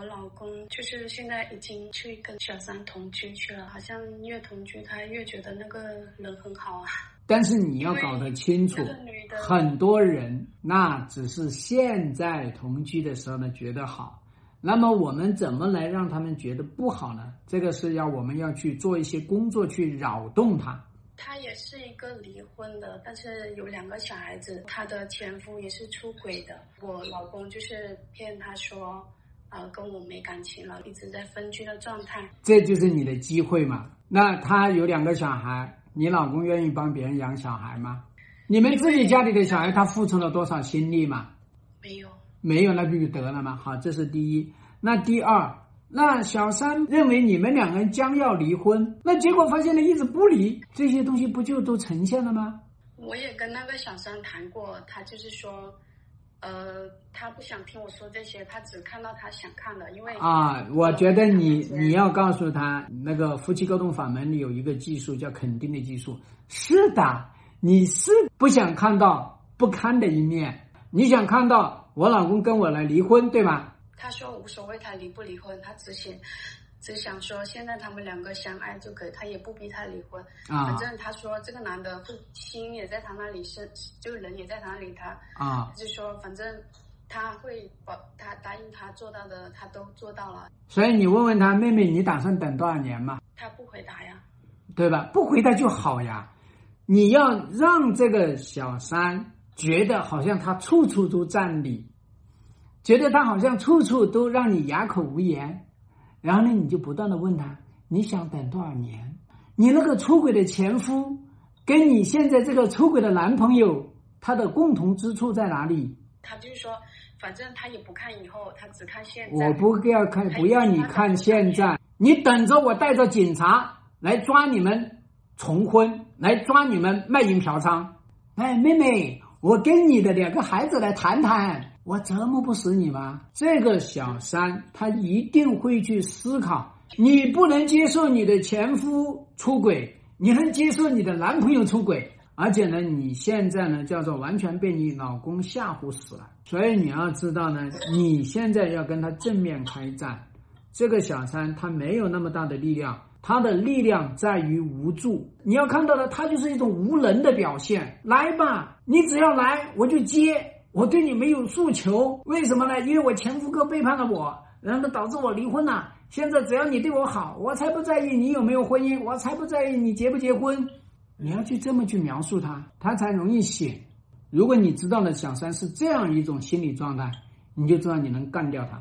我老公就是现在已经去跟小三同居去了，好像越同居他越觉得那个人很好啊。但是你要搞得清楚，很多人那只是现在同居的时候呢觉得好，那么我们怎么来让他们觉得不好呢？这个是要我们要去做一些工作去扰动他。他也是一个离婚的，但是有两个小孩子，他的前夫也是出轨的。我老公就是骗他说，呃，跟我没感情了，一直在分居的状态。这就是你的机会嘛？那他有两个小孩。你老公愿意帮别人养小孩吗？你们自己家里的小孩，他付出了多少心力嘛？没有，没有，那不就得了吗？好，这是第一。那第二，那小三认为你们两个人将要离婚，那结果发现了一直不离，这些东西不就都呈现了吗？我也跟那个小三谈过，他就是说。呃，他不想听我说这些，他只看到他想看的，因为啊，我觉得你你要告诉他，那个夫妻沟通法门里有一个技术叫肯定的技术。是的，你是不想看到不堪的一面，你想看到我老公跟我来离婚，对吧？他说无所谓，他离不离婚，他只想。只想说，现在他们两个相爱就可以，他也不逼他离婚。啊，反正他说这个男的会心也在他那里，是就人也在他那里，他啊，就说反正他会把，他答应他做到的，他都做到了。所以你问问他妹妹，你打算等多少年嘛？他不回答呀，对吧？不回答就好呀。你要让这个小三觉得好像他处处都占理，觉得他好像处处都让你哑口无言。然后呢，你就不断的问他，你想等多少年？你那个出轨的前夫，跟你现在这个出轨的男朋友，他的共同之处在哪里？他就是说，反正他也不看以后，他只看现在。我不要看，不要你看现在，你等着我带着警察来抓你们重婚，来抓你们卖淫嫖娼。哎，妹妹，我跟你的两个孩子来谈谈。我折磨不死你吗？这个小三他一定会去思考，你不能接受你的前夫出轨，你能接受你的男朋友出轨，而且呢，你现在呢叫做完全被你老公吓唬死了。所以你要知道呢，你现在要跟他正面开战。这个小三他没有那么大的力量，他的力量在于无助。你要看到的，他就是一种无能的表现。来吧，你只要来，我就接。我对你没有诉求，为什么呢？因为我前夫哥背叛了我，然后导致我离婚了。现在只要你对我好，我才不在意你有没有婚姻，我才不在意你结不结婚。你要去这么去描述他，他才容易醒。如果你知道了小三是这样一种心理状态，你就知道你能干掉他。